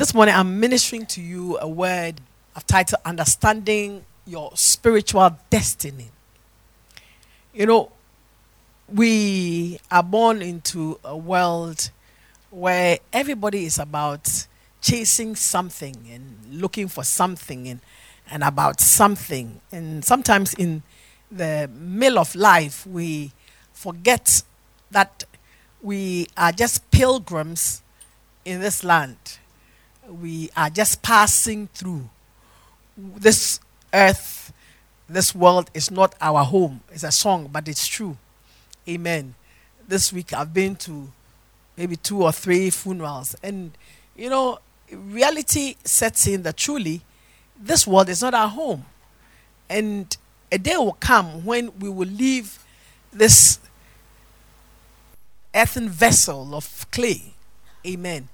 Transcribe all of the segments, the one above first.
This morning, I'm ministering to you a word I've titled Understanding Your Spiritual Destiny. You know, we are born into a world where everybody is about chasing something and looking for something and, and about something. And sometimes in the middle of life, we forget that we are just pilgrims in this land we are just passing through. This earth, this world is not our home. It's a song, but it's true. Amen. This week I've been to maybe two or three funerals. And, you know, reality sets in that truly this world is not our home. And a day will come when we will leave this earthen vessel of clay. Amen.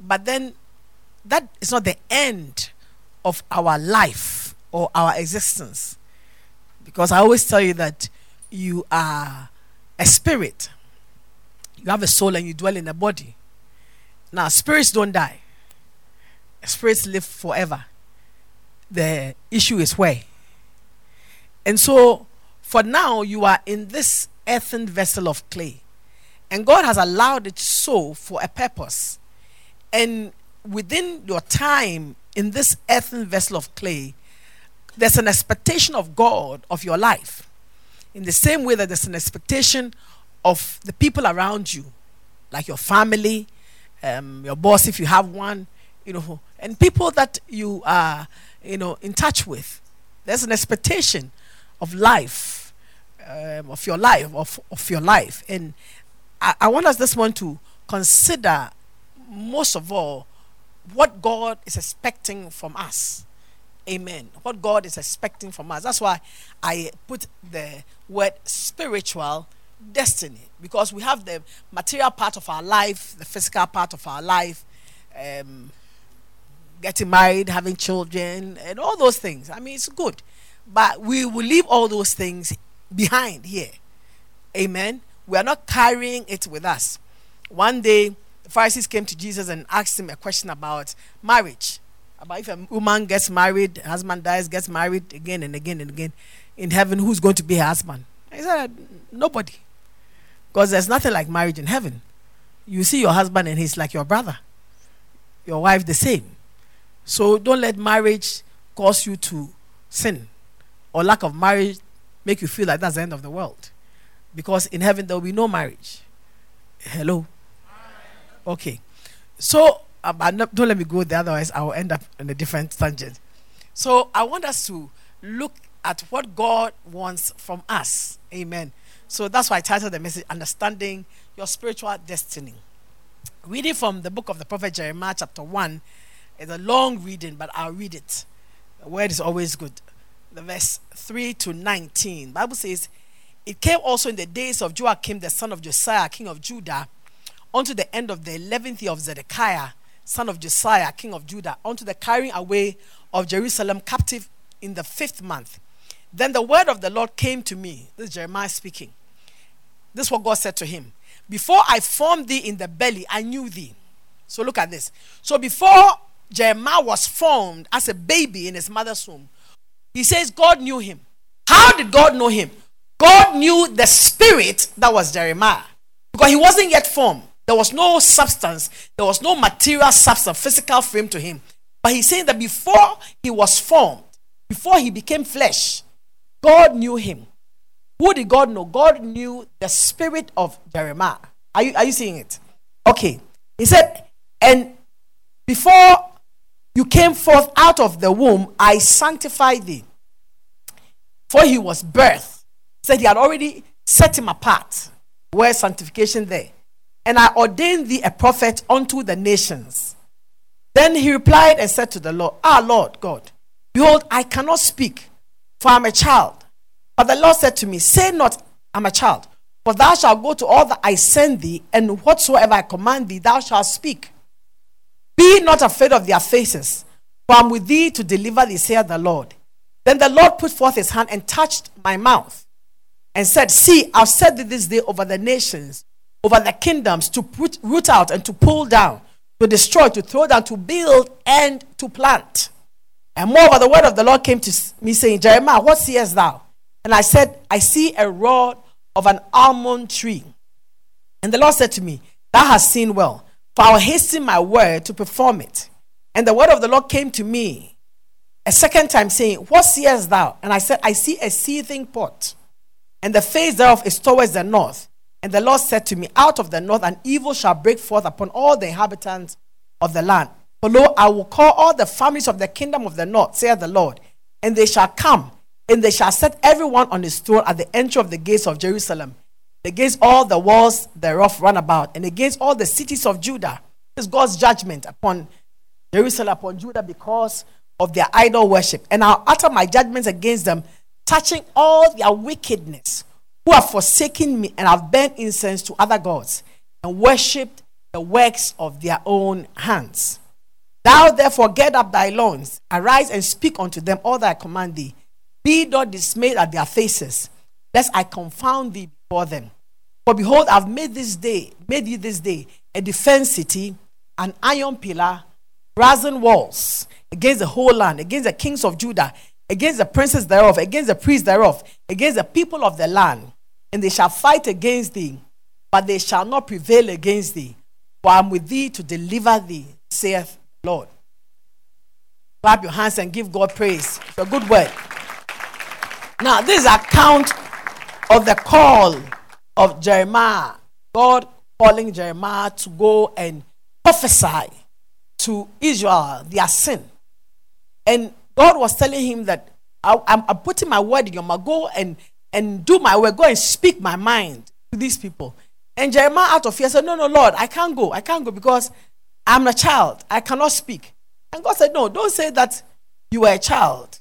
But then that is not the end of our life or our existence. Because I always tell you that you are a spirit. You have a soul and you dwell in a body. Now, spirits don't die, spirits live forever. The issue is where. And so, for now, you are in this earthen vessel of clay. And God has allowed it so for a purpose. And within your time in this earthen vessel of clay, there's an expectation of God of your life. In the same way that there's an expectation of the people around you, like your family, um, your boss if you have one, you know, and people that you are, you know, in touch with. There's an expectation of life, um, of your life, of, of your life. And I, I want us this one to consider most of all what God is expecting from us. Amen. What God is expecting from us. That's why I put the word spiritual destiny because we have the material part of our life, the physical part of our life, um, getting married, having children, and all those things. I mean, it's good. But we will leave all those things behind here. Amen. We are not carrying it with us. One day, the Pharisees came to Jesus and asked him a question about marriage. About if a woman gets married, husband dies, gets married again and again and again in heaven, who's going to be her husband? He said, Nobody. Because there's nothing like marriage in heaven. You see your husband and he's like your brother, your wife the same. So don't let marriage cause you to sin or lack of marriage make you feel like that's the end of the world. Because in heaven there will be no marriage. Hello? Okay. So, um, don't let me go there, otherwise, I will end up in a different tangent. So, I want us to look at what God wants from us. Amen. So, that's why I titled the message Understanding Your Spiritual Destiny. Reading from the book of the prophet Jeremiah, chapter 1, is a long reading, but I'll read it. The word is always good. The verse 3 to 19. Bible says, It came also in the days of Jehoiakim, the son of Josiah, king of Judah unto the end of the eleventh year of Zedekiah, son of Josiah, king of Judah, unto the carrying away of Jerusalem captive in the fifth month. Then the word of the Lord came to me. This is Jeremiah speaking. This is what God said to him. Before I formed thee in the belly, I knew thee. So look at this. So before Jeremiah was formed as a baby in his mother's womb, he says God knew him. How did God know him? God knew the spirit that was Jeremiah because he wasn't yet formed. There was no substance, there was no material substance, physical frame to him. But he's saying that before he was formed, before he became flesh, God knew him. Who did God know? God knew the spirit of Jeremiah. Are you, are you seeing it? Okay. He said, and before you came forth out of the womb, I sanctified thee. For he was birthed. He said he had already set him apart. Where sanctification there? And I ordained thee a prophet unto the nations. Then he replied and said to the Lord, Ah, Lord God, behold, I cannot speak, for I am a child. But the Lord said to me, Say not, I'm a child, for thou shalt go to all that I send thee, and whatsoever I command thee, thou shalt speak. Be not afraid of their faces, for I am with thee to deliver thee, saith the Lord. Then the Lord put forth his hand and touched my mouth, and said, See, I've set thee this day over the nations, over the kingdoms, to put, root out and to pull down to destroy, to throw down, to build, and to plant. And moreover, the word of the Lord came to me saying, Jeremiah, what seest thou? And I said, I see a rod of an almond tree. And the Lord said to me, Thou hast seen well, for I will hasten my word to perform it. And the word of the Lord came to me a second time, saying, What seest thou? And I said, I see a seething pot, and the face thereof is towards the north. And the Lord said to me, Out of the north an evil shall break forth upon all the inhabitants of the land. For lo, I will call all the families of the kingdom of the north, saith the Lord, and they shall come, and they shall set everyone on his throne at the entry of the gates of Jerusalem, against all the walls thereof run about, and against all the cities of Judah. This is God's judgment upon Jerusalem, upon Judah, because of their idol worship. And I'll utter my judgments against them, touching all their wickedness who have forsaken me and have burnt incense to other gods and worshipped the works of their own hands. Thou therefore get up thy loins, arise and speak unto them all that I command thee. Be not dismayed at their faces, lest I confound thee before them. For behold, I've made this day, made you this day a defense city, an iron pillar, brazen walls against the whole land, against the kings of Judah, against the princes thereof, against the priests thereof, against the people of the land and they shall fight against thee, but they shall not prevail against thee. For I am with thee to deliver thee, saith the Lord. Clap your hands and give God praise. It's a good word. Now, this is account of the call of Jeremiah. God calling Jeremiah to go and prophesy to Israel their sin. And God was telling him that I, am putting my word in your mouth. Go and and do my work, go and speak my mind to these people. And Jeremiah, out of fear, said, No, no, Lord, I can't go. I can't go because I'm a child. I cannot speak. And God said, No, don't say that you are a child.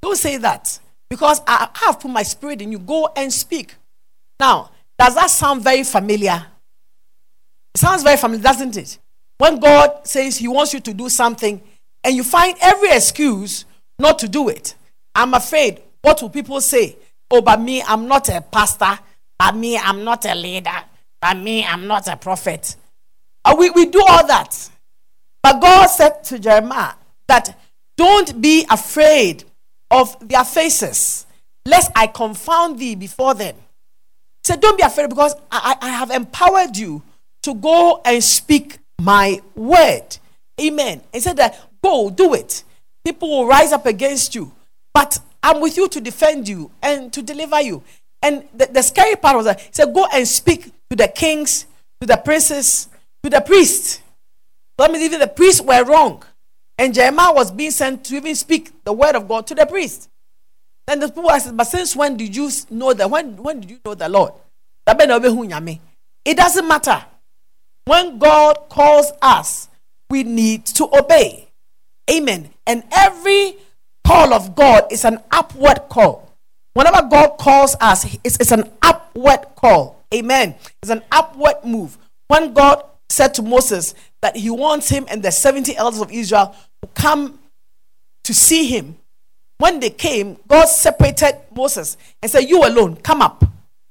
Don't say that because I have put my spirit in you. Go and speak. Now, does that sound very familiar? It sounds very familiar, doesn't it? When God says He wants you to do something and you find every excuse not to do it, I'm afraid, what will people say? Oh, but me, I'm not a pastor. But me, I'm not a leader. But me, I'm not a prophet. Uh, we, we do all that. But God said to Jeremiah that don't be afraid of their faces, lest I confound thee before them. He said, Don't be afraid because I, I have empowered you to go and speak my word. Amen. He said that go, do it. People will rise up against you. But I'm with you to defend you and to deliver you. And the, the scary part was that he said, Go and speak to the kings, to the princes, to the priests. That means even the priests were wrong. And Jeremiah was being sent to even speak the word of God to the priest. Then the people asked, But since when did you know that? When, when did you know the Lord? It doesn't matter. When God calls us, we need to obey. Amen. And every call of God is an upward call. Whenever God calls us, it's, it's an upward call. Amen. It's an upward move. When God said to Moses that he wants him and the 70 elders of Israel to come to see him, when they came, God separated Moses and said, You alone, come up.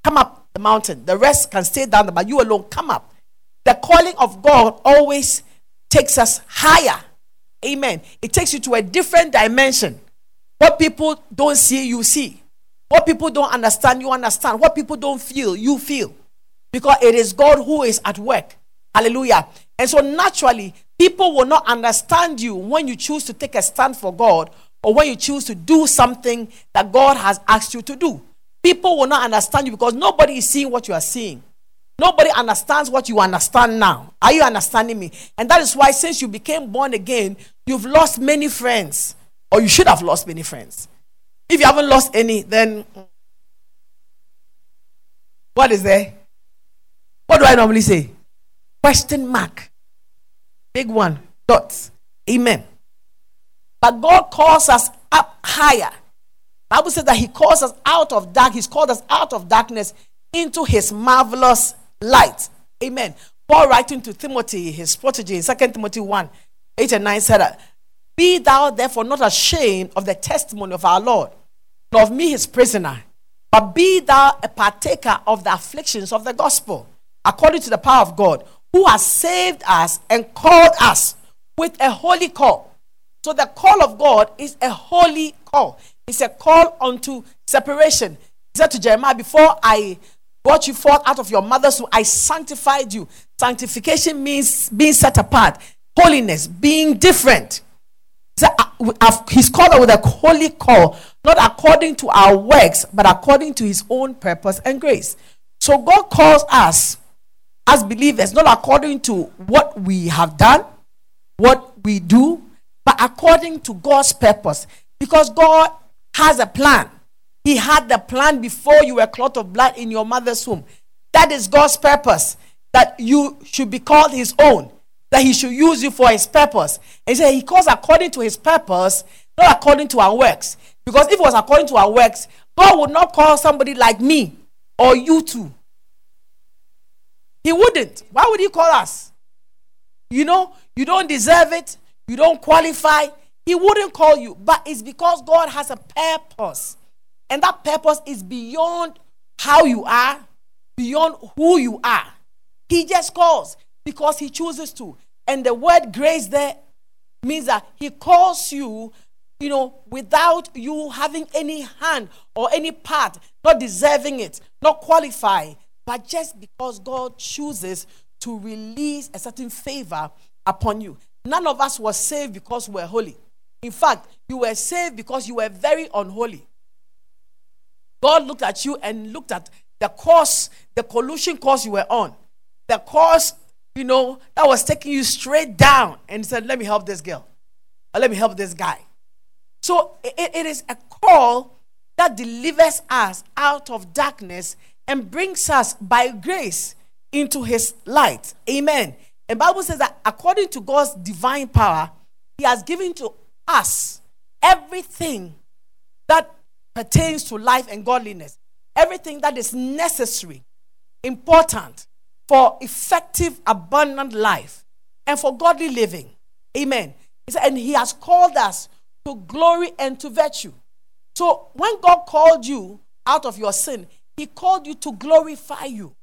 Come up the mountain. The rest can stay down but you alone, come up. The calling of God always takes us higher. Amen. It takes you to a different dimension. What people don't see, you see. What people don't understand, you understand. What people don't feel, you feel. Because it is God who is at work. Hallelujah. And so naturally, people will not understand you when you choose to take a stand for God or when you choose to do something that God has asked you to do. People will not understand you because nobody is seeing what you are seeing. Nobody understands what you understand now. Are you understanding me? And that is why, since you became born again, you've lost many friends or you should have lost many friends. If you haven't lost any, then what is there? What do I normally say? Question mark. Big one. Dots. Amen. But God calls us up higher. Bible says that He calls us out of dark. He's called us out of darkness into His marvelous light. Amen. Paul writing to Timothy, his protege, in 2 Timothy 1, 8 and 9 said, Be thou therefore not ashamed of the testimony of our Lord, of me his prisoner, but be thou a partaker of the afflictions of the gospel, according to the power of God, who has saved us and called us with a holy call so the call of God is a holy call. It's a call unto separation. He said to Jeremiah, Before I brought you forth out of your mother's womb, I sanctified you. Sanctification means being set apart, holiness, being different. Ah, he's called us with a holy call, not according to our works, but according to his own purpose and grace. So God calls us as believers, not according to what we have done, what we do, but according to God's purpose. Because God has a plan. He had the plan before you were clot of blood in your mother's womb. That is God's purpose. That you should be called his own. That he should use you for his purpose. And he said he calls according to his purpose, not according to our works. Because if it was according to our works, God would not call somebody like me or you too. He wouldn't. Why would he call us? You know, you don't deserve it you don't qualify, he wouldn't call you. But it's because God has a purpose. And that purpose is beyond how you are, beyond who you are. He just calls because he chooses to. And the word grace there means that he calls you, you know, without you having any hand or any part, not deserving it, not qualifying, but just because God chooses to release a certain favor upon you. None of us was saved because we were holy. In fact, you were saved because you were very unholy. God looked at you and looked at the course, the collusion course you were on, the course, you know, that was taking you straight down, and said, Let me help this girl, or let me help this guy. So it, it is a call that delivers us out of darkness and brings us by grace into his light. Amen. The Bible says that according to God's divine power, He has given to us everything that pertains to life and godliness, everything that is necessary, important for effective, abundant life and for godly living. Amen. And He has called us to glory and to virtue. So when God called you out of your sin, He called you to glorify you,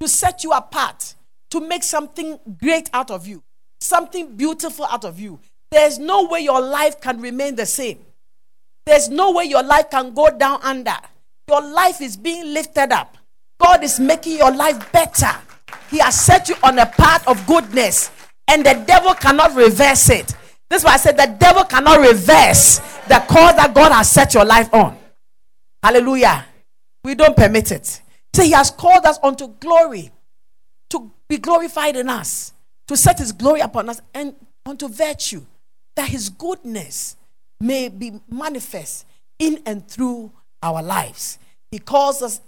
to set you apart, to make something great out of you, something beautiful out of you. There's no way your life can remain the same. There's no way your life can go down under. Your life is being lifted up. God is making your life better. He has set you on a path of goodness, and the devil cannot reverse it. This is why I said the devil cannot reverse the cause that God has set your life on. Hallelujah. We don't permit it. So he has called us unto glory to be glorified in us, to set his glory upon us, and unto virtue, that his goodness may be manifest in and through our lives. He calls us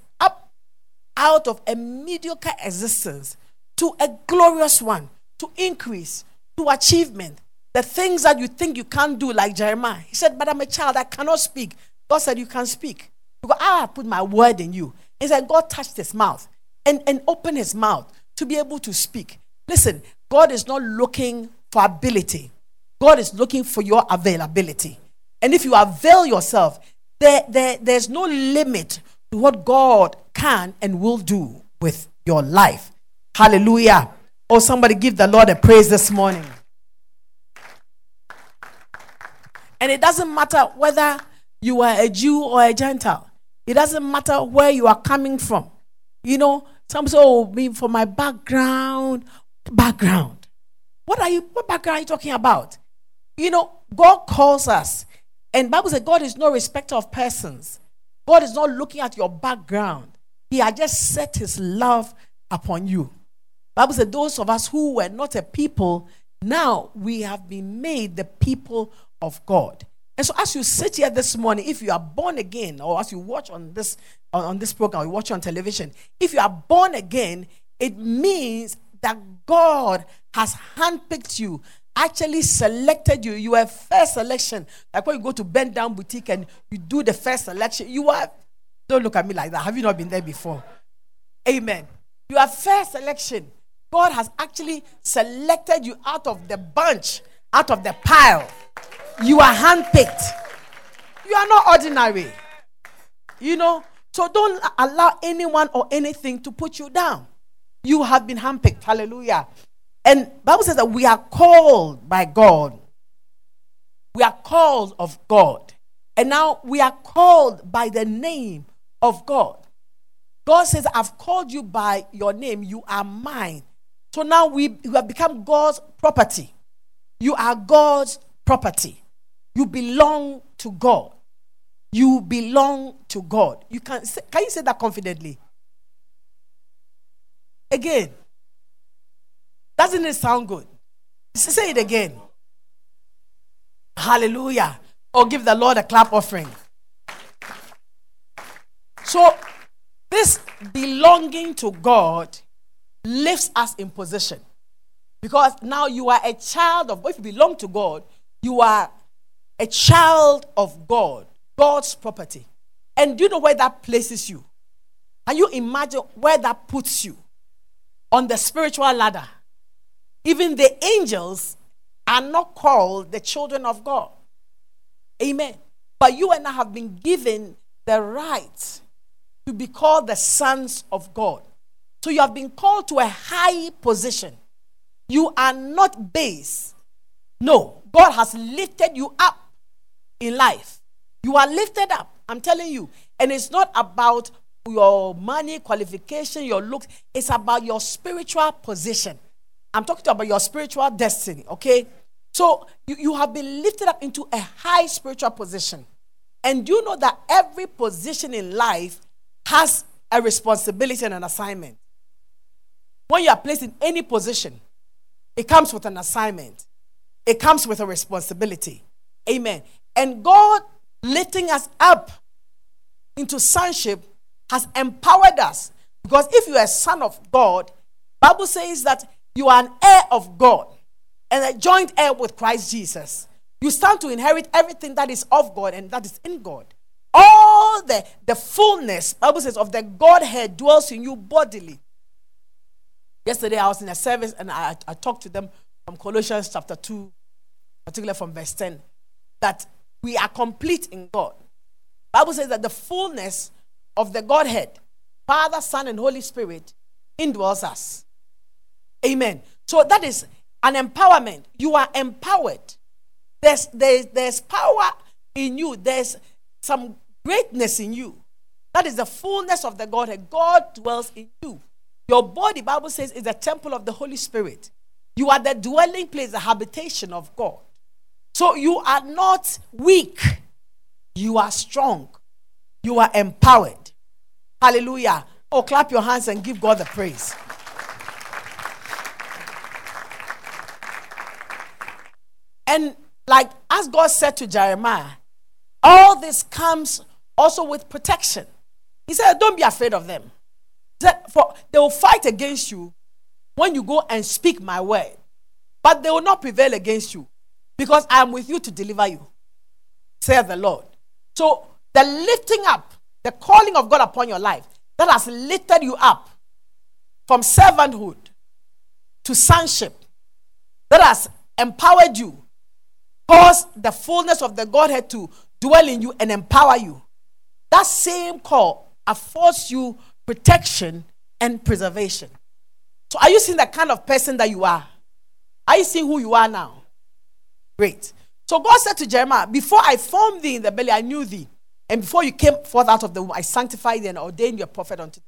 out of a mediocre existence to a glorious one, to increase, to achievement. The things that you think you can't do, like Jeremiah. He said, But I'm a child, I cannot speak. God said, You can speak. Because I have put my word in you. He said, God touched his mouth and, and opened his mouth to be able to speak. Listen, God is not looking for ability, God is looking for your availability. And if you avail yourself, there, there, there's no limit to what God can and will do with your life. Hallelujah. Oh, somebody give the Lord a praise this morning. And it doesn't matter whether you are a Jew or a Gentile, it doesn't matter where you are coming from. You know, some say, oh, me for my background. Background. What are you, what background are you talking about? You know, God calls us. And Bible says God is no respecter of persons. God is not looking at your background. He had just set his love upon you. Bible said those of us who were not a people, now we have been made the people of God. And so, as you sit here this morning, if you are born again, or as you watch on this on, on this program, you watch on television, if you are born again, it means that God has handpicked you actually selected you. You are first selection. Like when you go to Bend Down Boutique and you do the first selection, you are. Don't look at me like that. Have you not been there before? Amen. You are first selection. God has actually selected you out of the bunch, out of the pile. You are handpicked. You are not ordinary. You know, so don't allow anyone or anything to put you down. You have been handpicked. Hallelujah. And Bible says that we are called by God. We are called of God. And now we are called by the name of God. God says, I've called you by your name. You are mine. So now we, have become God's property. You are God's property. You belong to God. You belong to God. You can can you say that confidently? Again. Doesn't it sound good? Say it again. Hallelujah. Or give the Lord a clap offering. So, this belonging to God lifts us in position. Because now you are a child of God. If you belong to God, you are a child of God, God's property. And do you know where that places you? Can you imagine where that puts you? On the spiritual ladder. Even the angels are not called the children of God. Amen. But you and I have been given the right to be called the sons of God. So you have been called to a high position. You are not base. No, God has lifted you up in life. You are lifted up. I'm telling you. And it's not about your money, qualification, your looks. It's about your spiritual position. I'm talking about your spiritual destiny, okay? So you, you have been lifted up into a high spiritual position. And you know that every position in life has a responsibility and an assignment. When you are placed in any position, it comes with an assignment, it comes with a responsibility. Amen. And God lifting us up into sonship has empowered us. Because if you are a son of God, Bible says that you are an heir of God and a joint heir with Christ Jesus. You stand to inherit everything that is of God and that is in God. All the, the fullness, Bible says, of the Godhead dwells in you bodily. Yesterday I was in a service and I, I talked to them from Colossians chapter 2, particularly from verse 10, that we are complete in God. Bible says that the fullness of the Godhead, Father, Son, and Holy Spirit, indwells us. Amen. So that is an empowerment. You are empowered. There's, there's, there's power in you, there's some greatness in you. That is the fullness of the Godhead. God dwells in you. Your body, Bible says, is a temple of the Holy Spirit. You are the dwelling place, the habitation of God. So you are not weak. You are strong. You are empowered. Hallelujah. Oh, clap your hands and give God the praise. And like as God said to Jeremiah, all this comes also with protection. He said, Don't be afraid of them. For they will fight against you when you go and speak my word, but they will not prevail against you because I am with you to deliver you, says the Lord. So the lifting up, the calling of God upon your life, that has lifted you up from servanthood to sonship, that has empowered you, caused the fullness of the Godhead to dwell in you and empower you. That same call affords you protection, and preservation. So, are you seeing the kind of person that you are? Are you seeing who you are now? Great. So, God said to Jeremiah, Before I formed thee in the belly, I knew thee. And before you came forth out of the womb, I sanctified thee and ordained you a prophet unto thee.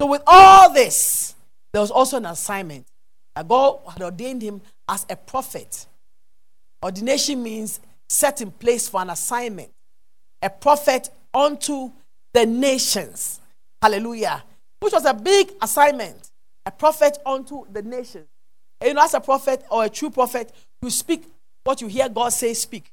So, with all this, there was also an assignment. God had ordained him as a prophet. Ordination means set in place for an assignment. A prophet unto the nations. Hallelujah. Which was a big assignment. A prophet unto the nation. And you know, as a prophet or a true prophet, you speak what you hear God say, speak.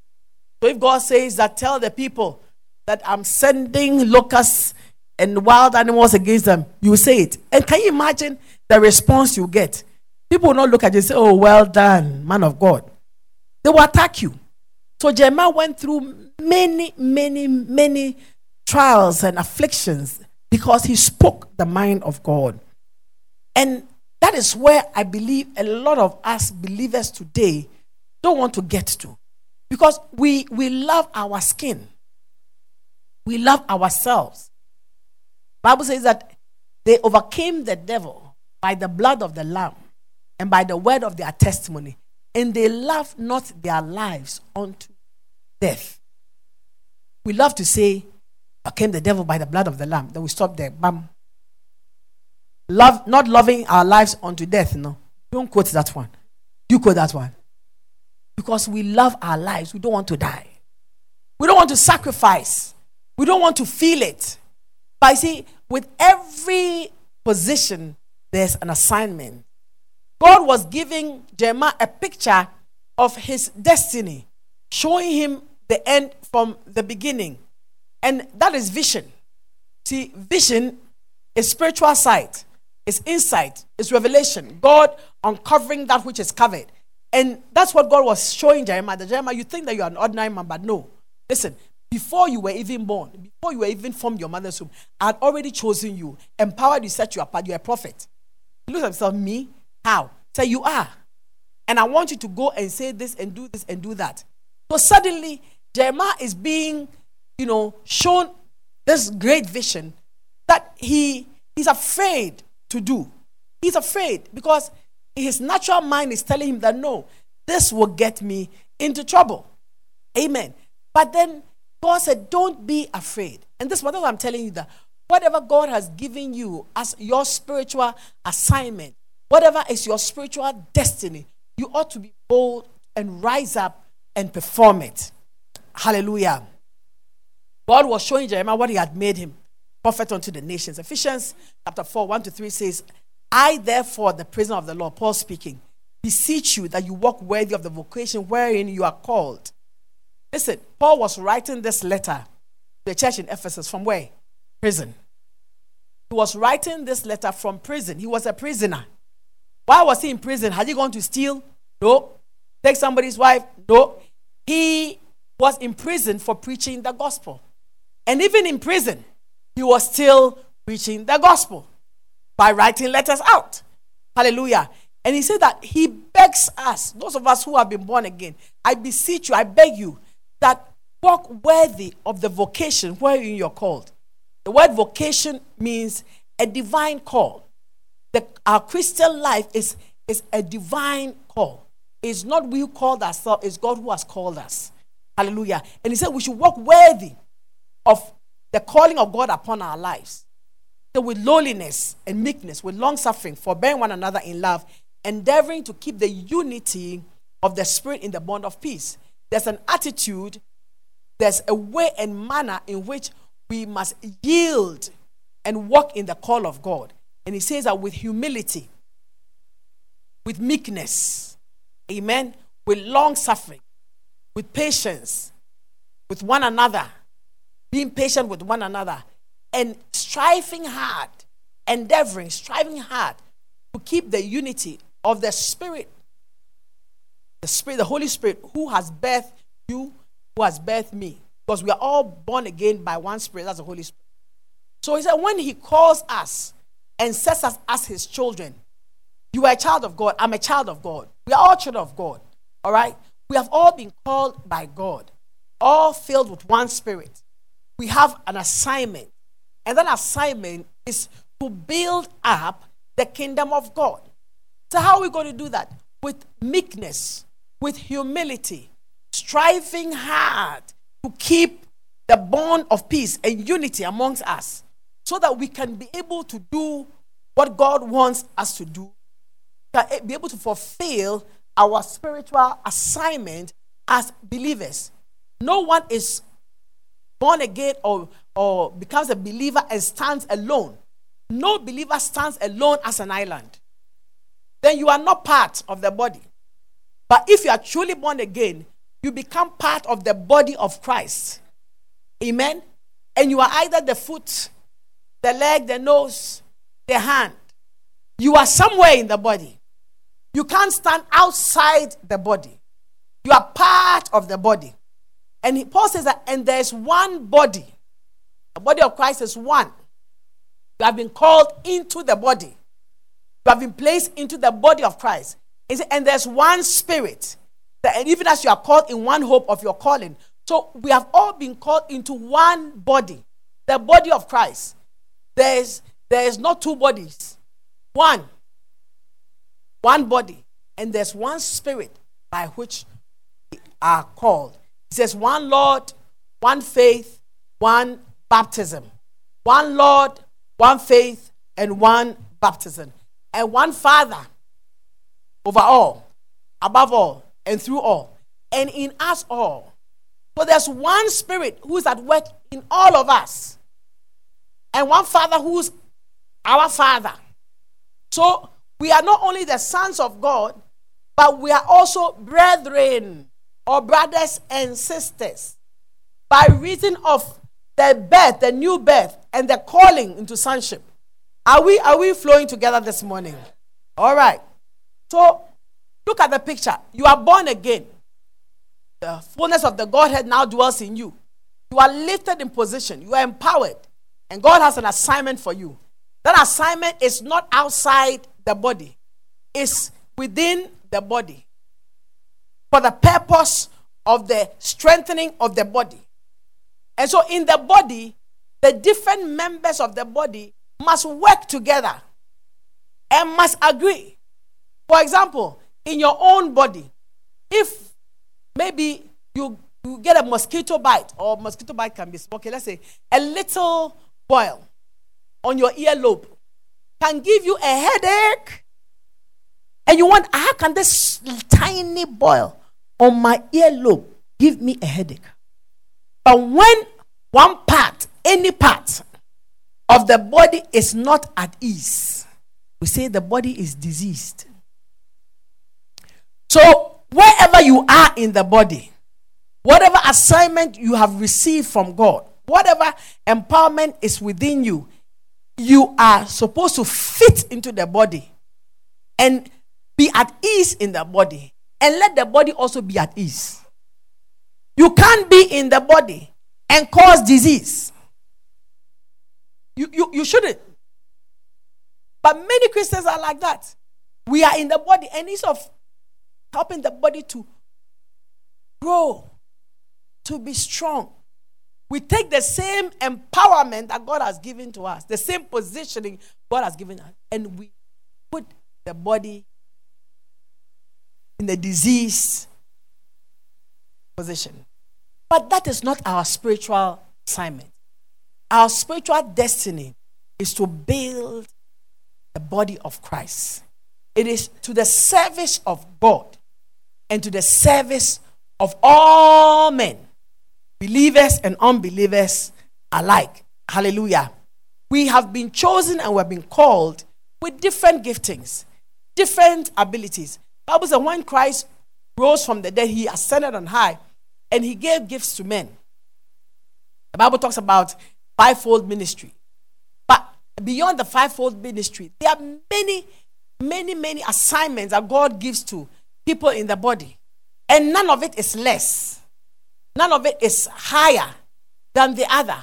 So if God says that, tell the people that I'm sending locusts and wild animals against them, you say it. And can you imagine the response you get? People will not look at you and say, Oh, well done, man of God. They will attack you. So Jeremiah went through many, many, many trials and afflictions because he spoke the mind of God. And that is where I believe a lot of us believers today don't want to get to. Because we, we love our skin. We love ourselves. Bible says that they overcame the devil by the blood of the lamb and by the word of their testimony, and they love not their lives unto death. We love to say, overcame the devil by the blood of the lamb. Then we stop there. Bam. Love, not loving our lives unto death. No, don't quote that one. You quote that one. Because we love our lives. We don't want to die. We don't want to sacrifice. We don't want to feel it. But you see, with every position, there's an assignment. God was giving Jeremiah a picture of his destiny, showing him the end from the beginning. And that is vision. See, vision is spiritual sight, it's insight, it's revelation. God uncovering that which is covered. And that's what God was showing Jeremiah. The Jeremiah, you think that you are an ordinary man, but no. Listen, before you were even born, before you were even formed your mother's womb, I had already chosen you, empowered you, set you apart. You're a prophet. He looks at himself, me? How? Say, you are. And I want you to go and say this and do this and do that. So suddenly, Jeremiah is being, you know, shown this great vision that he he's afraid to do. He's afraid because his natural mind is telling him that no, this will get me into trouble. Amen. But then God said, Don't be afraid. And this is what I'm telling you that whatever God has given you as your spiritual assignment, whatever is your spiritual destiny, you ought to be bold and rise up and perform it. Hallelujah. God was showing Jeremiah what he had made him prophet unto the nations. Ephesians chapter 4, 1 to 3 says, I, therefore, the prisoner of the Lord, Paul speaking, beseech you that you walk worthy of the vocation wherein you are called Listen, Paul was writing this letter to the church in Ephesus from where? Prison. He was writing this letter from prison. He was a prisoner. Why was he in prison? Had he gone to steal? No. Take somebody's wife? No. He was in prison for preaching the gospel. And even in prison, he was still preaching the gospel by writing letters out. Hallelujah. And he said that he begs us, those of us who have been born again, I beseech you, I beg you, that walk worthy of the vocation wherein you're called. The word vocation means a divine call. The, our Christian life is, is a divine call. It's not we who called ourselves, it's God who has called us. Hallelujah. And he said we should walk worthy of the calling of God upon our lives. So with lowliness and meekness, with long suffering, forbearing one another in love, endeavoring to keep the unity of the Spirit in the bond of peace there's an attitude, there's a way and manner in which we must yield and walk in the call of God. And he says that with humility, with meekness, amen, with long suffering, with patience, with one another, being patient with one another, and striving hard, endeavoring, striving hard to keep the unity of the Spirit the Spirit, the Holy Spirit, who has birthed you, who has birthed me. Because we are all born again by one Spirit, that's the Holy Spirit. So he said, when he calls us and sets us as his children, you are a child of God, I'm a child of God. We are all children of God. All right? We have all been called by God, all filled with one spirit. We have an assignment, and that assignment is to build up the kingdom of God. So, how are we going to do that? With meekness, with humility, striving hard to keep the bond of peace and unity amongst us so that we can be able to do what God wants us to do, be able to fulfill our spiritual assignment as believers. No one is born again or, or becomes a believer and stands alone. No believer stands alone as an island. Then you are not part of the body. But if you are truly born again, you become part of the body of Christ. Amen. And you are either the foot, the leg, the nose, the hand. You are somewhere in the body. You can't stand outside the body. You are part of the body. And Paul says that, and there's one body. The body of Christ is one. You have been called into the body. You have been placed into the body of Christ. And there's one spirit. And even as you are called in one hope of your calling. So we have all been called into one body, the body of Christ. There is, there is not two bodies, one. One body. And there's one spirit by which we are called. It says one Lord, one faith, one baptism. One Lord, one faith, and one baptism. And one Father over all, above all, and through all, and in us all. So there's one Spirit who's at work in all of us, and one Father who's our Father. So we are not only the sons of God, but we are also brethren or brothers and sisters by reason of the birth, the new birth, and the calling into sonship. Are we are we flowing together this morning? All right. So look at the picture. You are born again. The fullness of the Godhead now dwells in you. You are lifted in position. You are empowered. And God has an assignment for you. That assignment is not outside the body, it's within the body for the purpose of the strengthening of the body. And so, in the body, the different members of the body must work together and must agree. For example, in your own body, if maybe you, you get a mosquito bite, or mosquito bite can be okay, let's say a little boil on your earlobe can give you a headache and you want, how can this tiny boil on my earlobe give me a headache? But when one part, any part of the body is not at ease, we say the body is diseased. So, wherever you are in the body, whatever assignment you have received from God, whatever empowerment is within you, you are supposed to fit into the body and be at ease in the body and let the body also be at ease. You can't be in the body and cause disease. You, you, you shouldn't. But many Christians are like that. We are in the body, and instead of helping the body to grow, to be strong, we take the same empowerment that God has given to us, the same positioning God has given us, and we put the body in the disease position. But that is not our spiritual assignment. Our spiritual destiny is to build the body of Christ. It is to the service of God and to the service of all men, believers and unbelievers alike. Hallelujah. We have been chosen and we have been called with different giftings, different abilities. Bible says when Christ rose from the dead, he ascended on high and he gave gifts to men. The Bible talks about fivefold ministry. But beyond the fivefold ministry, there are many, many, many assignments that God gives to people in the body. And none of it is less, none of it is higher than the other.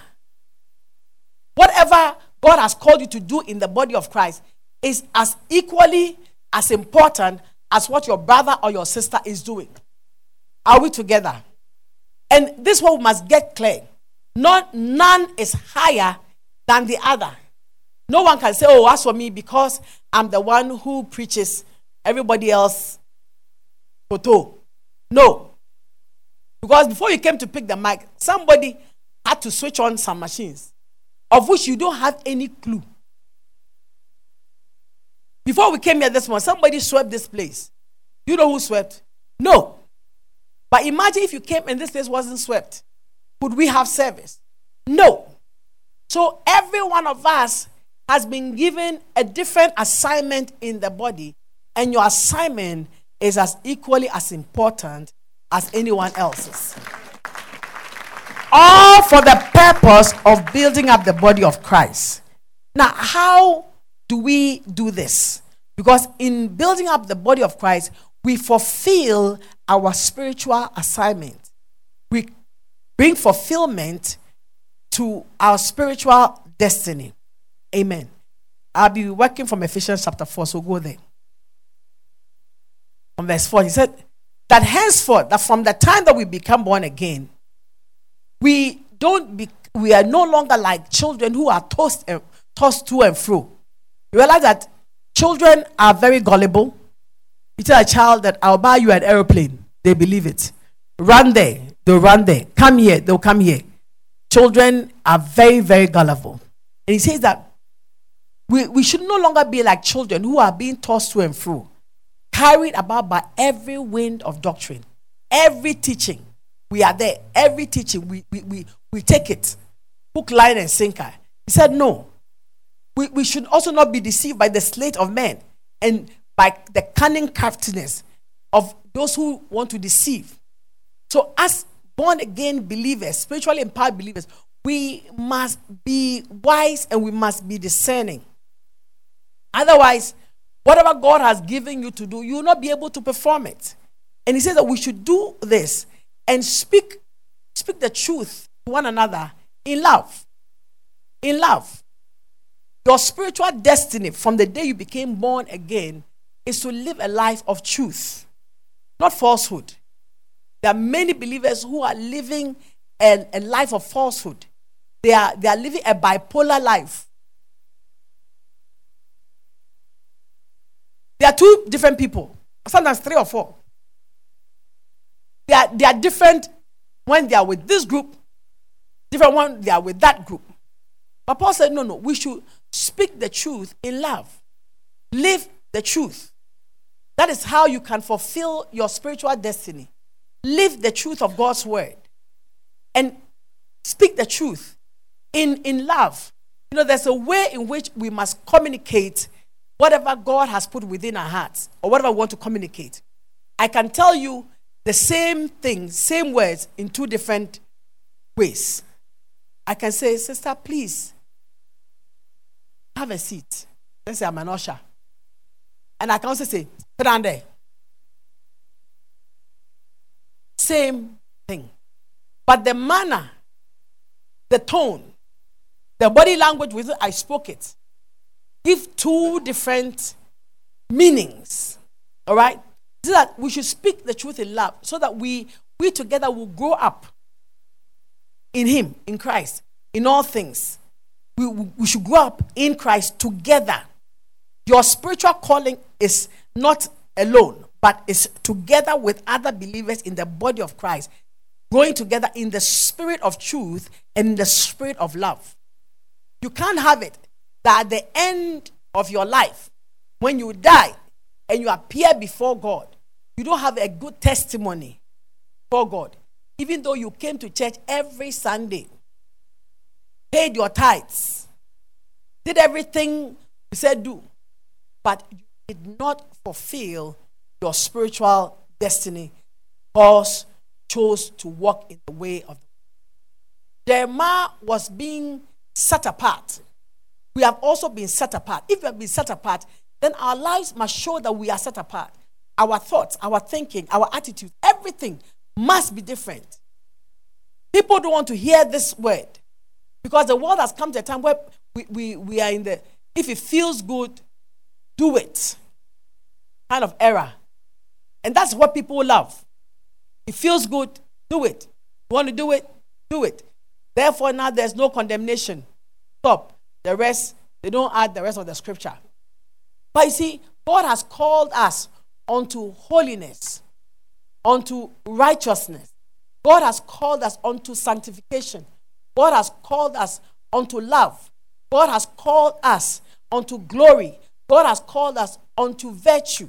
Whatever God has called you to do in the body of Christ is as equally as important as what your brother or your sister is doing. Are we together? And this one must get clear. Not, none is higher than the other. No one can say, Oh, as for me, because I'm the one who preaches, everybody else. No. Because before you came to pick the mic, somebody had to switch on some machines, of which you don't have any clue. Before we came here this morning, somebody swept this place. You know who swept? No. But imagine if you came and this place wasn't swept. Would we have service? No. So every one of us has been given a different assignment in the body, and your assignment is as equally as important as anyone else's. All for the purpose of building up the body of Christ. Now, how do we do this? Because in building up the body of Christ, we fulfill our spiritual assignment. We bring fulfillment to our spiritual destiny. Amen. I'll be working from Ephesians chapter 4, so go there. From verse 4, he said, That henceforth, that from the time that we become born again, we don't be, we are no longer like children who are tossed, and tossed to and fro. You realize that children are very gullible. You tell a child that I'll buy you an aeroplane, they believe it. Run there, they'll run there. Come here, they'll come here. Children are very, very gullible. And he says that we, we should no longer be like children who are being tossed to and fro, carried about by every wind of doctrine, every teaching. We are there. Every teaching, we, we, we, we take it. Hook, line, and sinker. He said, No. We, we should also not be deceived by the sleight of men and by the cunning craftiness of those who want to deceive. So, as born again believers, spiritually empowered believers, we must be wise and we must be discerning. Otherwise, whatever God has given you to do, you will not be able to perform it. And he says that we should do this and speak, speak the truth to one another in love. In love. Your spiritual destiny from the day you became born again is to live a life of truth, not falsehood. There are many believers who are living a, a life of falsehood. They are, they are living a bipolar life. There are two different people, sometimes three or four. They are, they are different when they are with this group, different when they are with that group. But Paul said, no, no, we should speak the truth in love, live the truth. That is how you can fulfill your spiritual destiny. Live the truth of God's word and speak the truth in, in love. You know, there's a way in which we must communicate whatever God has put within our hearts or whatever we want to communicate. I can tell you the same thing, same words in two different ways. I can say, Sister, please have a seat. Let's say I'm an usher. And I can also say, sit down there. Same thing. But the manner, the tone, the body language with which I spoke it, give two different meanings. All right? So that we should speak the truth in love so that we, we together will grow up in Him, in Christ, in all things. We, we should grow up in Christ together. Your spiritual calling is not alone, but is together with other believers in the body of Christ, growing together in the spirit of truth and in the spirit of love. You can't have it that at the end of your life, when you die and you appear before God, you don't have a good testimony for God. Even though you came to church every Sunday, paid your tithes, did everything you said do, but you did not fulfill your spiritual destiny because chose to walk in the way of the Jeremiah was being set apart we have also been set apart. If we have been set apart, then our lives must show that we are set apart. Our thoughts, our thinking, our attitude, everything must be different. People don't want to hear this word because the world has come to a time where we, we, we are in the, if it feels good, do it kind of era. And that's what people love. It feels good, do it. You want to do it, do it. Therefore, now there's no condemnation. Stop. The rest, they don't add the rest of the scripture. But you see, God has called us unto holiness, unto righteousness. God has called us unto sanctification. God has called us unto love. God has called us unto glory. God has called us unto virtue.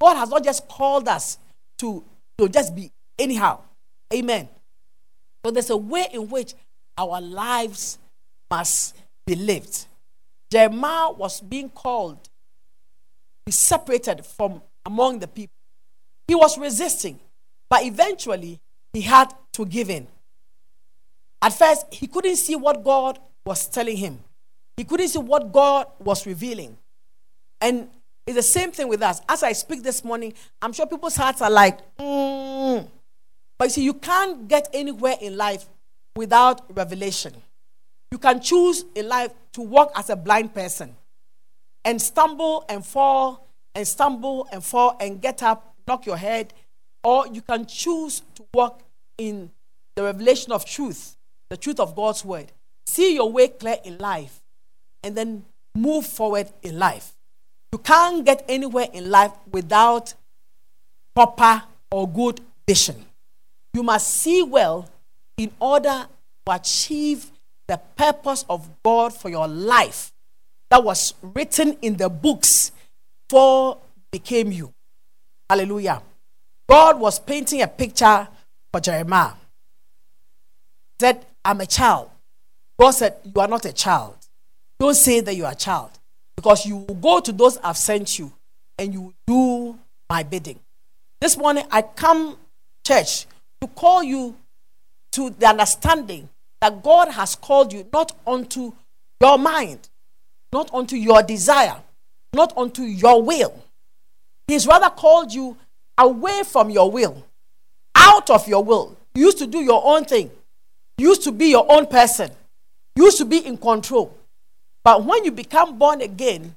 God has not just called us to, to just be anyhow. Amen. So there's a way in which our lives must believed. Jeremiah was being called, be separated from among the people. He was resisting, but eventually he had to give in. At first, he couldn't see what God was telling him, he couldn't see what God was revealing. And It's the same thing with us. As I speak this morning, I'm sure people's hearts are like, mm. but you see, you can't get anywhere in life without revelation. You can choose in life to walk as a blind person and stumble and fall and stumble and fall and get up, knock your head, or you can choose to walk in the revelation of truth, the truth of God's word. See your way clear in life and then move forward in life. You can't get anywhere in life without proper or good vision. You must see well in order to achieve the purpose of God for your life that was written in the books for became you. Hallelujah. God was painting a picture for Jeremiah. He said, I'm a child. God said, You are not a child. Don't say that you are a child. Because you will go to those I've sent you and you will do my bidding. This morning I come, church, to call you to the understanding that God has called you not unto your mind, not unto your desire, not unto your will. He's rather called you away from your will, out of your will. You used to do your own thing, you used to be your own person, you used to be in control. But when you become born again,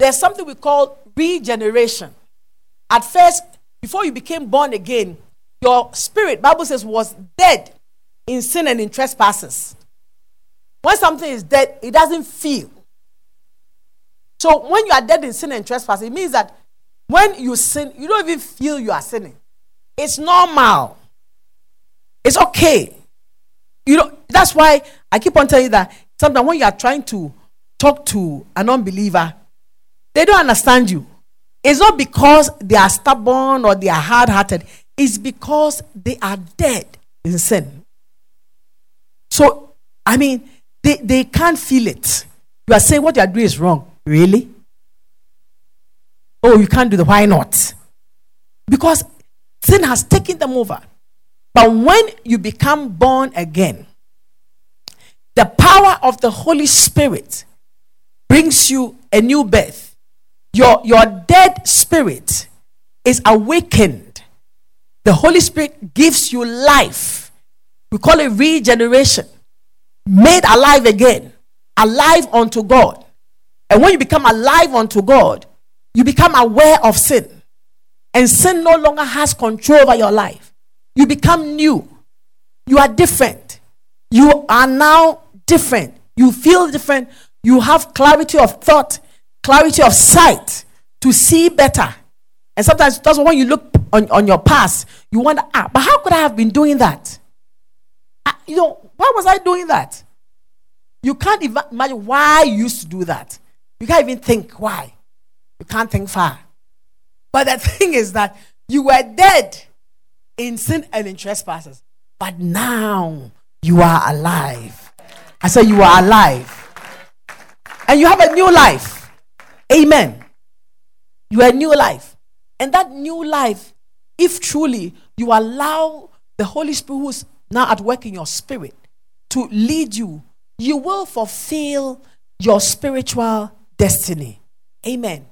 there's something we call regeneration. At first, before you became born again, your spirit, Bible says, was dead in sin and in trespasses. When something is dead, it doesn't feel. So when you are dead in sin and trespass, it means that when you sin, you don't even feel you are sinning. It's normal. It's okay. You know, that's why I keep on telling you that sometimes when you are trying to talk to an unbeliever, they don't understand you. It's not because they are stubborn or they are hard hearted, it's because they are dead in sin. So, I mean, they, they can't feel it. You are saying what you are doing is wrong. Really? Oh, you can't do the why not? Because sin has taken them over. But when you become born again, the power of the Holy Spirit brings you a new birth. Your, your dead spirit is awakened. The Holy Spirit gives you life. We call it regeneration. Made alive again. Alive unto God. And when you become alive unto God, you become aware of sin. And sin no longer has control over your life. You become new. You are different. You are now different. You feel different. You have clarity of thought, clarity of sight to see better. And sometimes that's when you look on, on your past, you wonder, ah, but how could I have been doing that? Ah, you know, why was I doing that? You can't even imagine why you used to do that. You can't even think why. You can't think far. But the thing is that you were dead in sin and in trespasses. But now you are alive. I said you are alive. And you have a new life. Amen. You are a new life. And that new life, if truly you allow the Holy Spirit who's now at work in your spirit to lead you, you will fulfill your spiritual destiny. Amen.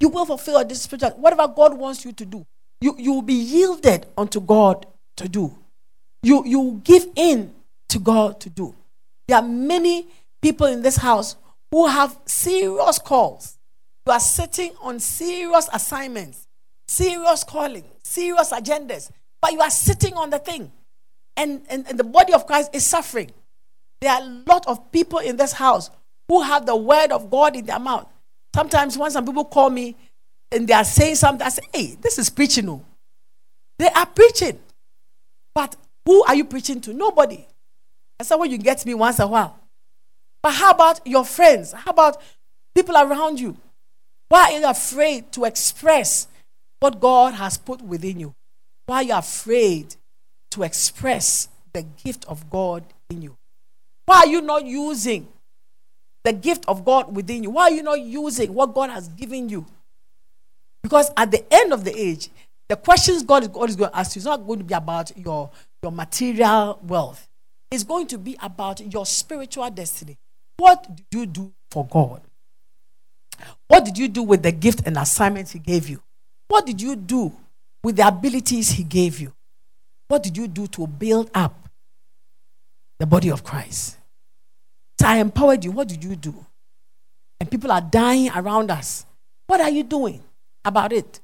You will fulfill this spiritual whatever God wants you to do. You you will be yielded unto God to do. You you give in to God to do. There are many people in this house who have serious calls. You are sitting on serious assignments, serious calling, serious agendas, but you are sitting on the thing. And, and, and the body of Christ is suffering. There are a lot of people in this house who have the word of God in their mouth. Sometimes when some people call me and they are saying something, I say, hey, this is preaching. No. They are preaching. But who are you preaching to? Nobody. That's when you get me once a while. But how about your friends? How about people around you? Why are you afraid to express what God has put within you? Why are you afraid to express the gift of God in you? Why are you not using the gift of God within you? Why are you not using what God has given you? Because at the end of the age, the questions God is, God is going to ask you is not going to be about your, your material wealth. It's going to be about your spiritual destiny. What did you do for God? What did you do with the gift and assignment He gave you? What did you do with the abilities He gave you? What did you do to build up the body of Christ? So I empowered you. What did you do? And people are dying around us. What are you doing about it?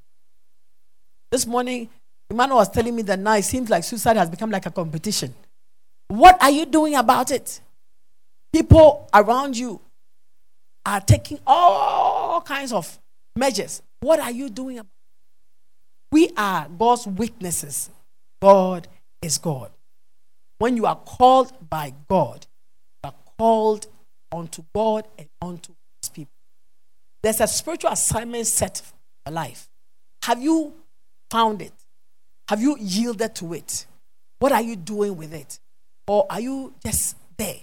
This morning, Emmanuel was telling me that now it seems like suicide has become like a competition. What are you doing about it? People around you are taking all kinds of measures. What are you doing? We are God's witnesses. God is God. When you are called by God, you are called unto God and unto his people. There's a spiritual assignment set for your life. Have you found it? Have you yielded to it? What are you doing with it? Or are you just there?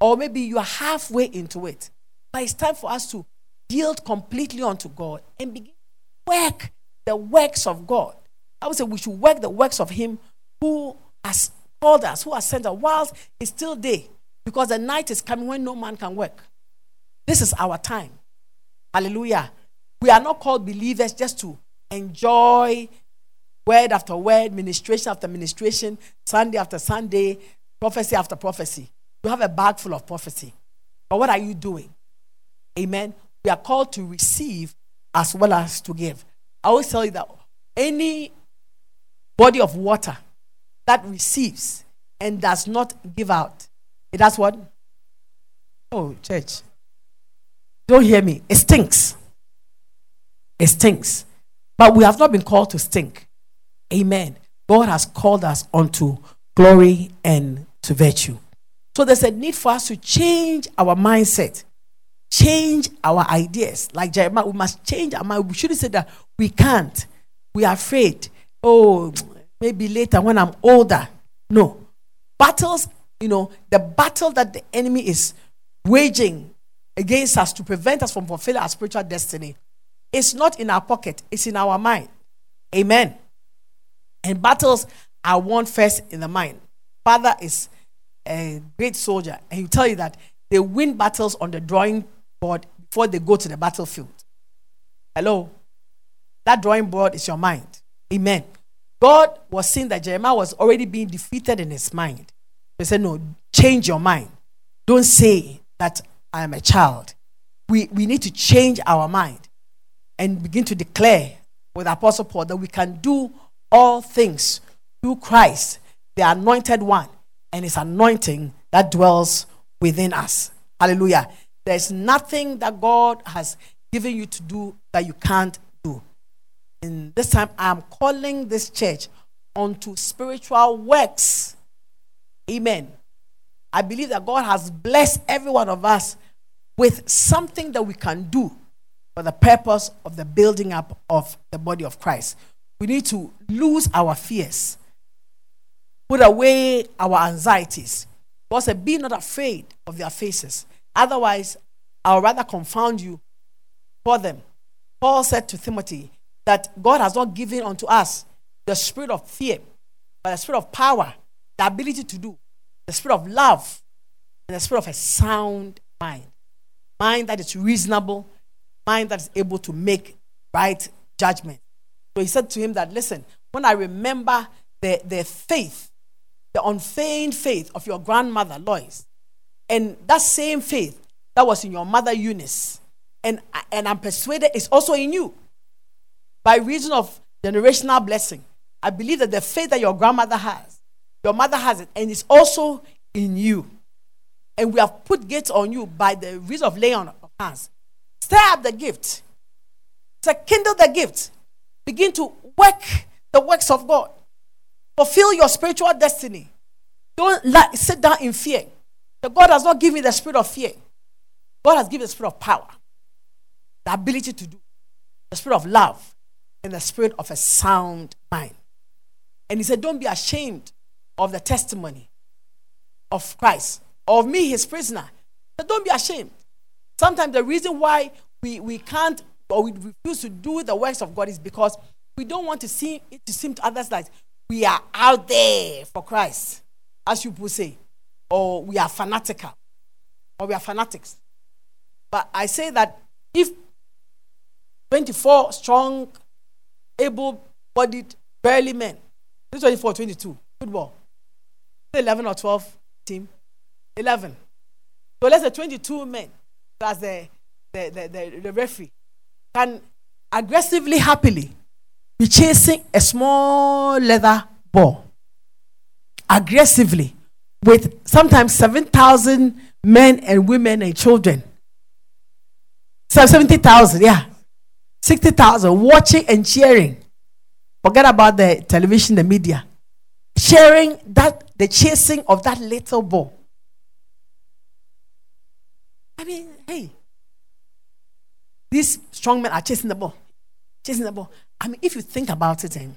Or maybe you are halfway into it. But it's time for us to yield completely unto God and begin to work the works of God. I would say we should work the works of Him who has called us, who has sent us, whilst it's still day, because the night is coming when no man can work. This is our time. Hallelujah. We are not called believers just to enjoy word after word, ministration after ministration, Sunday after Sunday, prophecy after prophecy. You have a bag full of prophecy. But what are you doing? Amen. We are called to receive as well as to give. I always tell you that any body of water that receives and does not give out, it does what? Oh, church. Don't hear me. It stinks. It stinks. But we have not been called to stink. Amen. God has called us unto glory and to virtue. So there's a need for us to change our mindset, change our ideas. Like Jeremiah, we must change our mind. We shouldn't say that we can't. We are afraid. Oh, maybe later when I'm older. No. Battles, you know, the battle that the enemy is waging against us to prevent us from fulfilling our spiritual destiny is not in our pocket, it's in our mind. Amen. And battles are won first in the mind. Father is a great soldier, and he'll tell you that they win battles on the drawing board before they go to the battlefield. Hello? That drawing board is your mind. Amen. God was seeing that Jeremiah was already being defeated in his mind. He said, No, change your mind. Don't say that I am a child. We, we need to change our mind and begin to declare with Apostle Paul that we can do all things through Christ, the anointed one, and his anointing that dwells within us. Hallelujah. There's nothing that God has given you to do that you can't. In this time, I'm calling this church onto spiritual works. Amen. I believe that God has blessed every one of us with something that we can do for the purpose of the building up of the body of Christ. We need to lose our fears, put away our anxieties. God said, Be not afraid of their faces. Otherwise, I'll rather confound you for them. Paul said to Timothy that God has not given unto us the spirit of fear, but the spirit of power, the ability to do, the spirit of love, and the spirit of a sound mind. Mind that is reasonable, mind that is able to make right judgment. So he said to him that, listen, when I remember the, the faith, the unfeigned faith of your grandmother, Lois, and that same faith that was in your mother, Eunice, and, and I'm persuaded it's also in you. By reason of generational blessing, I believe that the faith that your grandmother has, your mother has it, and it's also in you. And we have put gates on you by the reason of laying on hands. Stir up the gift. To kindle the gift. Begin to work the works of God. Fulfill your spiritual destiny. Don't sit down in fear. The God has not given you the spirit of fear. God has given the spirit of power, the ability to do, the spirit of love, and the spirit of a sound mind. And he said, Don't be ashamed of the testimony of Christ, of me, his prisoner. But don't be ashamed. Sometimes the reason why we, we can't or we refuse to do the works of God is because we don't want to seem it to seem to others like we are out there for Christ, as you would say, or we are fanatical, or we are fanatics. But I say that if 24 strong, able bodied, barely men, 24, 22, football, 11 or 12 team, 11. So let's say 22 men plus the, the, the, the, the referee can aggressively, happily be chasing a small leather ball aggressively with sometimes 7,000 men and women and children. So 70,000, yeah. 60,000 watching and cheering. Forget about the television, the media. Sharing that, the chasing of that little ball. I mean, hey, these strong men are chasing the ball, chasing the ball. I mean, if you think about it, and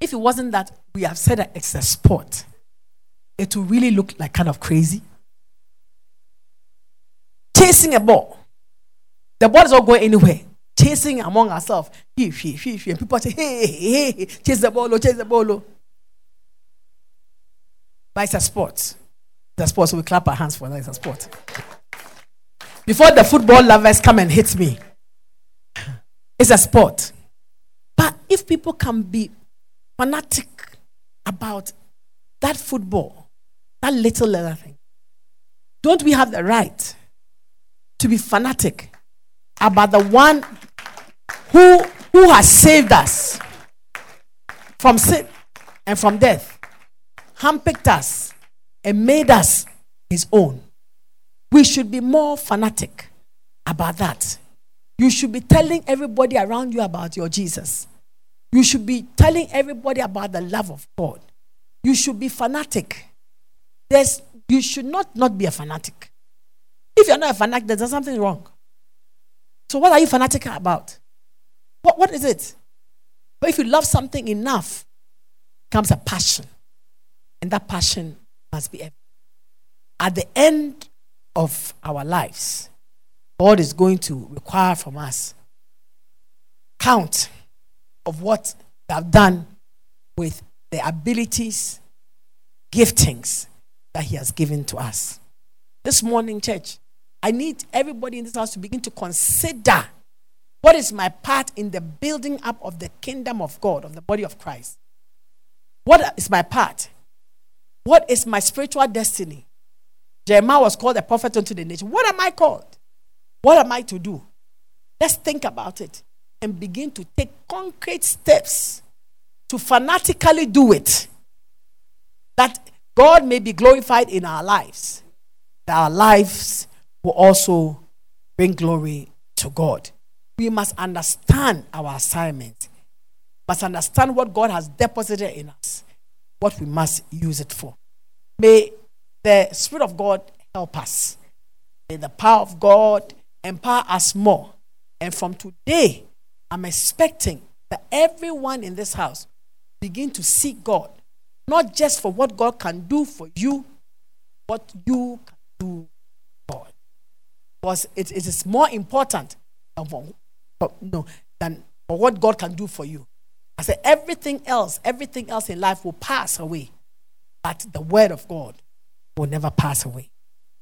if it wasn't that we have said that it's a sport, it will really look like kind of crazy. Chasing a ball. The ball is not going anywhere. Chasing among ourselves. And people say, hey, hey, hey, chase the ball, oh, chase the ball. Oh. But it's a sport. It's a sport, so we clap our hands for that. It's a sport. Before the football lovers come and hit me, it's a sport. But if people can be fanatic about that football, that little leather thing, don't we have the right to be fanatic about the one who, who has saved us from sin and from death, handpicked us, and made us his own? We should be more fanatic about that. You should be telling everybody around you about your Jesus. You should be telling everybody about the love of God. You should be fanatic. There's, you should not not be a fanatic. If you're not a fanatic, there's something wrong. So what are you fanatic about? What, what is it? But if you love something enough, comes a passion. And that passion must be at the end of our lives. God is going to require from us count of what we have done with the abilities, giftings that He has given to us. This morning, church, I need everybody in this house to begin to consider what is my part in the building up of the kingdom of God, of the body of Christ. What is my part? What is my spiritual destiny? Jeremiah was called a prophet unto the nation. What am I called? What am I to do? Let's think about it and begin to take concrete steps to fanatically do it. That God may be glorified in our lives, that our lives will also bring glory to God. We must understand our assignment, must understand what God has deposited in us, what we must use it for. May the Spirit of God help us. May the power of God empower us more. And from today, I'm expecting that everyone in this house begin to seek God, not just for what God can do for you, what you can do for God. Because it, it is more important than for, no, than for what God can do for you. I said everything else, everything else in life will pass away, but the word of God will never pass away.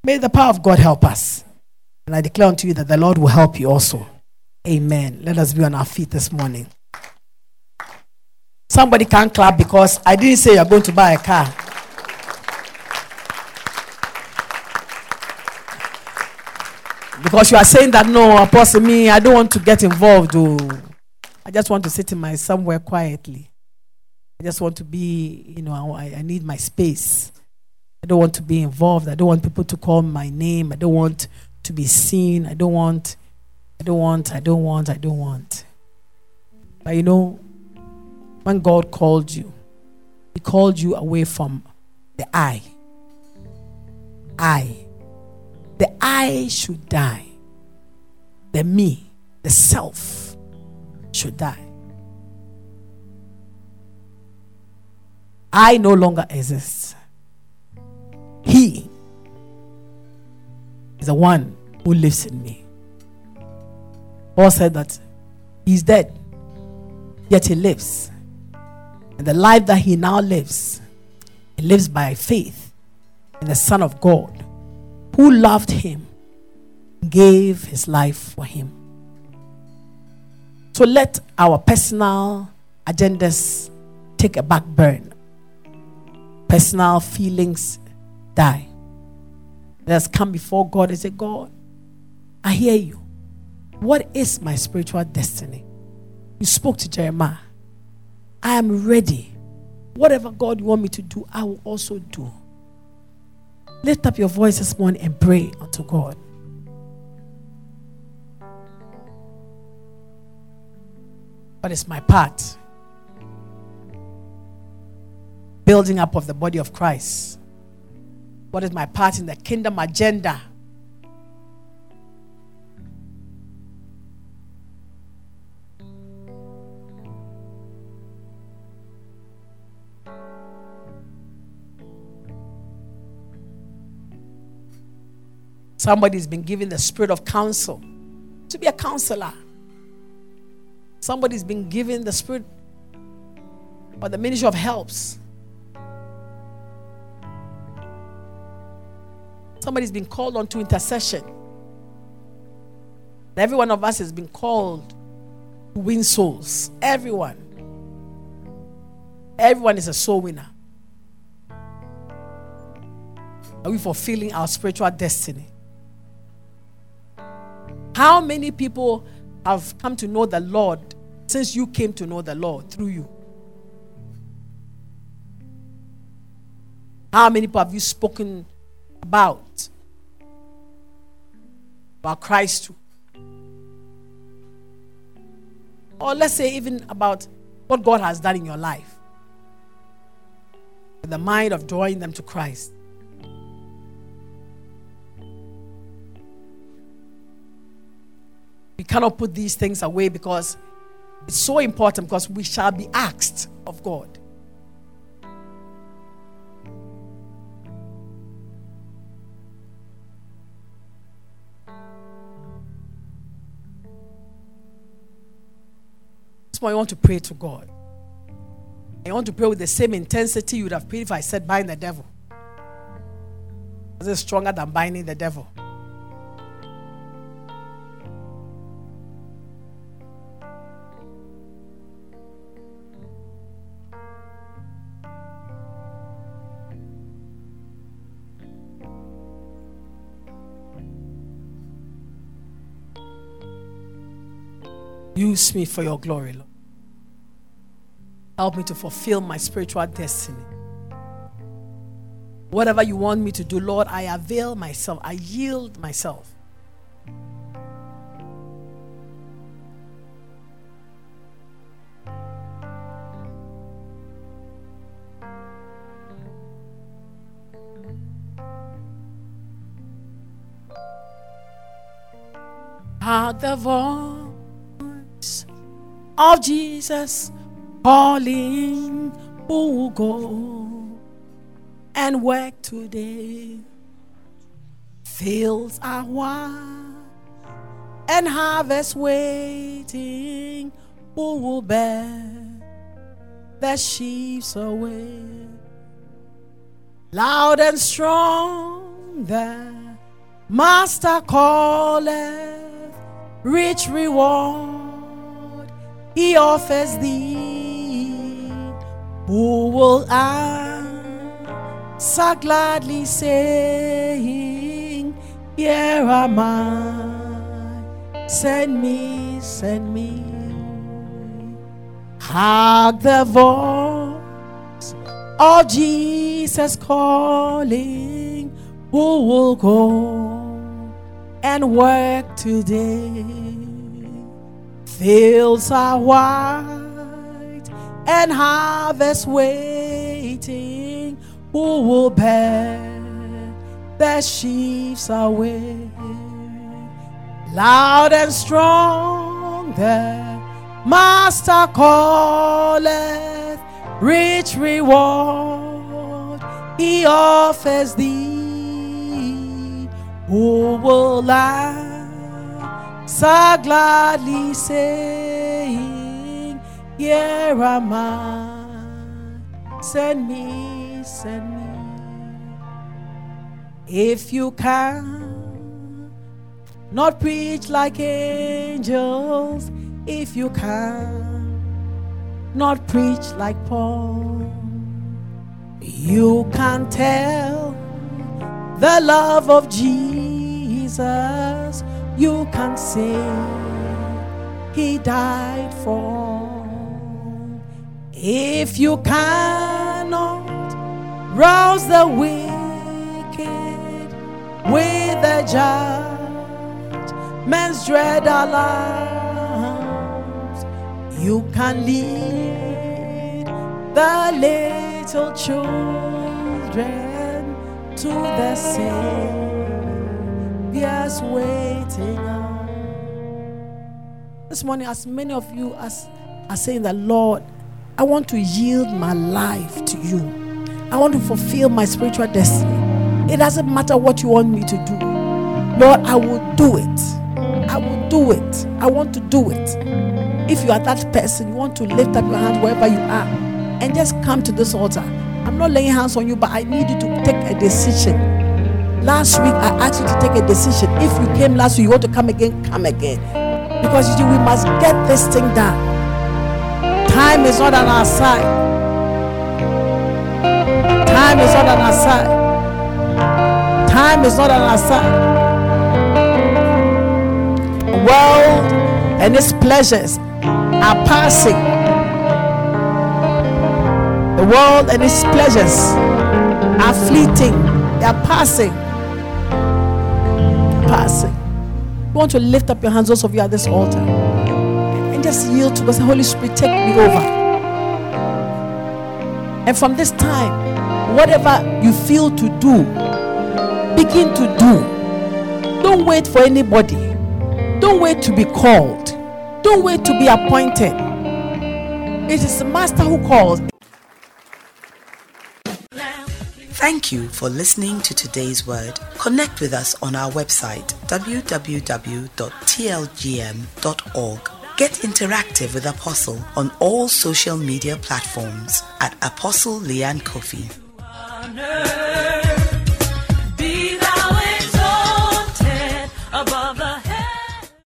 May the power of God help us. And I declare unto you that the Lord will help you also. Amen. Let us be on our feet this morning. Somebody can't clap because I didn't say you're going to buy a car. Because you are saying that no, apostle me, I don't want to get involved. Oh. I just want to sit in my somewhere quietly. I just want to be, you know, I, I need my space. I don't want to be involved. I don't want people to call my name. I don't want to be seen. I don't want I don't want, I don't want, I don't want. But you know, when God called you, He called you away from the I. I. The I should die. The me, the self, should die. I no longer exist. He is the one who lives in me. Paul said that he's dead, yet he lives. And the life that he now lives, he lives by faith in the Son of God who loved him gave his life for him. So let our personal agendas take a back burn, personal feelings die. Let us come before God and say, God, I hear you. What is my spiritual destiny? You spoke to Jeremiah. I am ready. Whatever God you want me to do, I will also do. Lift up your voice this morning and pray unto God. But it's my part? Building up of the body of Christ. What is my part in the kingdom agenda? Somebody's been given the spirit of counsel to be a counselor. Somebody's been given the spirit by the ministry of helps. Somebody's been called on to intercession. Every one of us has been called to win souls. Everyone. Everyone is a soul winner. Are we fulfilling our spiritual destiny? How many people have come to know the Lord since you came to know the Lord through you? How many people have you spoken about? About Christ? Or let's say, even about what God has done in your life. The mind of drawing them to Christ. We cannot put these things away because it's so important because we shall be asked of God. That's why I want to pray to God. I want to pray with the same intensity you would have prayed if I said bind the devil. Is it stronger than binding the devil? Use me for your glory, Lord. Help me to fulfill my spiritual destiny. Whatever you want me to do, Lord, I avail myself, I yield myself. Heard the voice of Jesus calling, who will go and work today? Fields are wide and harvest waiting, who will bear the sheaves away? Loud and strong, the Master calleth, rich reward he offers thee. Who will answer gladly, saying, Here am I, send me, send me. Hark the voice of Jesus calling, who will go and work today. Fields are white and harvest waiting. Who will bear the sheaves away? Loud and strong, the Master calleth, rich reward he offers thee. Who will answer gladly, saying, Here am I, send me, send me. If you can, not preach like angels if you can, not preach like Paul. You can tell the love of Jesus, you can say he died for. If you cannot rouse the wicked with the judgment's dread alarms, you can lead the little children to the Savior's waiting arms. This morning, as many of you as are saying that, Lord, I want to yield my life to you. I want to fulfill my spiritual destiny. It doesn't matter what you want me to do. Lord, I will do it. I will do it. I want to do it. If you are that person, you want to lift up your hands wherever you are and just come to this altar. I'm not laying hands on you, but I need you to take a decision. Last week, I asked you to take a decision. If you came last week, you want to come again, come again. Because you see, we must get this thing done. Time is not on our side. Time is not on our side. Time is not on our side. The world and its pleasures are passing. The world and its pleasures are fleeting. They are passing. Passing. You want to lift up your hands, those of you at this altar, and just yield to God. Say, Holy Spirit, take me over. And from this time, whatever you feel to do, begin to do. Don't wait for anybody. Don't wait to be called. Don't wait to be appointed. It is the Master who calls. Thank you for listening to today's word. Connect with us on our website www.tlgm.org. Get interactive with Apostle on all social media platforms at Apostle Leanne Coffee.